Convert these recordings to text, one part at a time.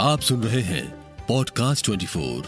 आप सुन रहे हैं पॉडकास्ट 24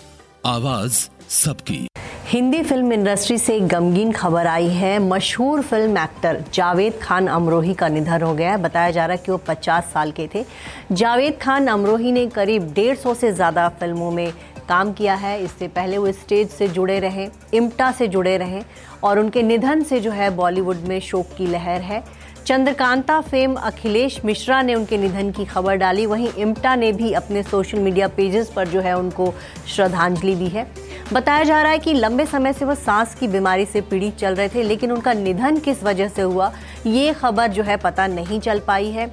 आवाज़ सबकी। हिंदी फ़िल्म इंडस्ट्री से एक गमगीन खबर आई है। मशहूर फ़िल्म एक्टर जावेद खान अमरोही का निधन हो गया है। बताया जा रहा है कि वो 50 साल के थे। जावेद खान अमरोही ने करीब डेढ़ सौ से ज़्यादा फ़िल्मों में काम किया है। इससे पहले वो स्टेज से जुड़े रहे, इम्टा से जुड़े रहे और उनके निधन से जो है बॉलीवुड में शोक की लहर है। चंद्रकांता, फेम अखिलेश मिश्रा ने उनके निधन की खबर डाली। वहीं इम्टा ने भी अपने सोशल मीडिया पेजेस पर जो है उनको श्रद्धांजलि दी है। बताया जा रहा है कि लंबे समय से वो सांस की बीमारी से पीड़ित चल रहे थे, लेकिन उनका निधन किस वजह से हुआ, ये खबर जो है पता नहीं चल पाई है।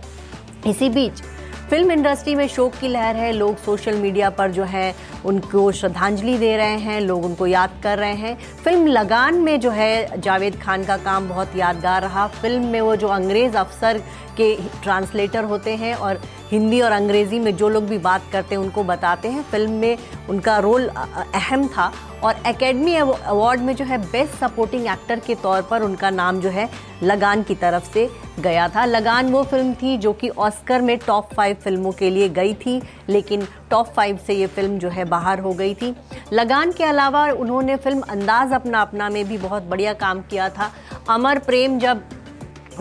इसी बीच फ़िल्म इंडस्ट्री में शोक की लहर है, लोग सोशल मीडिया पर जो है उनको श्रद्धांजलि दे रहे हैं, लोग उनको याद कर रहे हैं। फ़िल्म लगान में जो है, जावेद खान का काम बहुत यादगार रहा। फ़िल्म में वो जो अंग्रेज़ अफसर के ट्रांसलेटर होते हैं और हिंदी और अंग्रेज़ी में जो लोग भी बात करते हैं, उनको बताते हैं। फ़िल्म में उनका रोल अहम था और एकेडमी अवार्ड में जो है बेस्ट सपोर्टिंग एक्टर के तौर पर उनका नाम जो है लगान की तरफ़ से गया था। लगान वो फ़िल्म थी जो कि ऑस्कर में टॉप फाइव फ़िल्मों के लिए गई थी, लेकिन टॉप फाइव से ये फ़िल्म जो है बाहर हो गई थी। लगान के अलावा उन्होंने फ़िल्म अंदाज अपना अपना में भी बहुत बढ़िया काम किया था। अमर प्रेम जब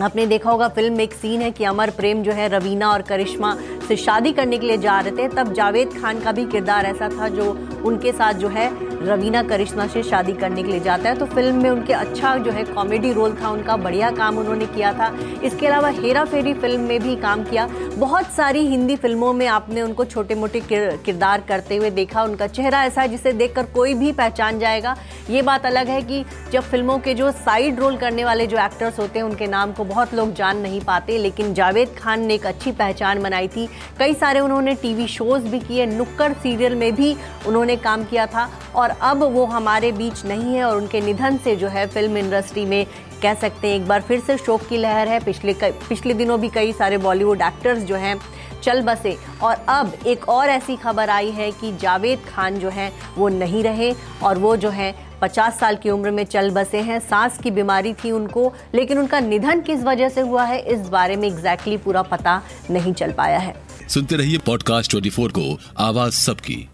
आपने देखा होगा, फ़िल्म में एक सीन है कि अमर प्रेम जो है रवीना और करिश्मा से शादी करने के लिए जा रहे थे। तब जावेद खान का भी किरदार ऐसा था जो उनके साथ जो है रवीना करिश्मा से शादी करने के लिए जाता है। तो फ़िल्म में उनके अच्छा जो है कॉमेडी रोल था, उनका बढ़िया काम उन्होंने किया था। इसके अलावा हेरा फेरी फ़िल्म में भी काम किया। बहुत सारी हिंदी फ़िल्मों में आपने उनको छोटे मोटे किरदार करते हुए देखा। उनका चेहरा ऐसा है जिसे देखकर कोई भी पहचान जाएगा। ये बात अलग है कि जब फ़िल्मों के जो साइड रोल करने वाले जो एक्टर्स होते हैं, उनके नाम को बहुत लोग जान नहीं पाते। लेकिन जावेद खान ने एक अच्छी पहचान बनाई थी। कई सारे उन्होंने टीवी शोज़ भी किए। नुक्कड़ सीरियल में भी उन्होंने काम किया था। और अब वो हमारे बीच नहीं है और उनके निधन से जो है फ़िल्म इंडस्ट्री में कह सकते हैं, एक बार फिर से शोक की लहर है। पिछले पिछले दिनों भी कई सारे बॉलीवुड एक्टर्स जो हैं चल बसे। और अब एक और ऐसी खबर आई है कि जावेद खान जो है वो नहीं रहे और वो जो है पचास साल की उम्र में चल बसे हैं। सांस की बीमारी थी उनको, लेकिन उनका निधन किस वजह से हुआ है, इस बारे में एग्जैक्टली exactly पूरा पता नहीं चल पाया है। सुनते रहिए पॉडकास्ट 24 को, आवाज़ सबकी।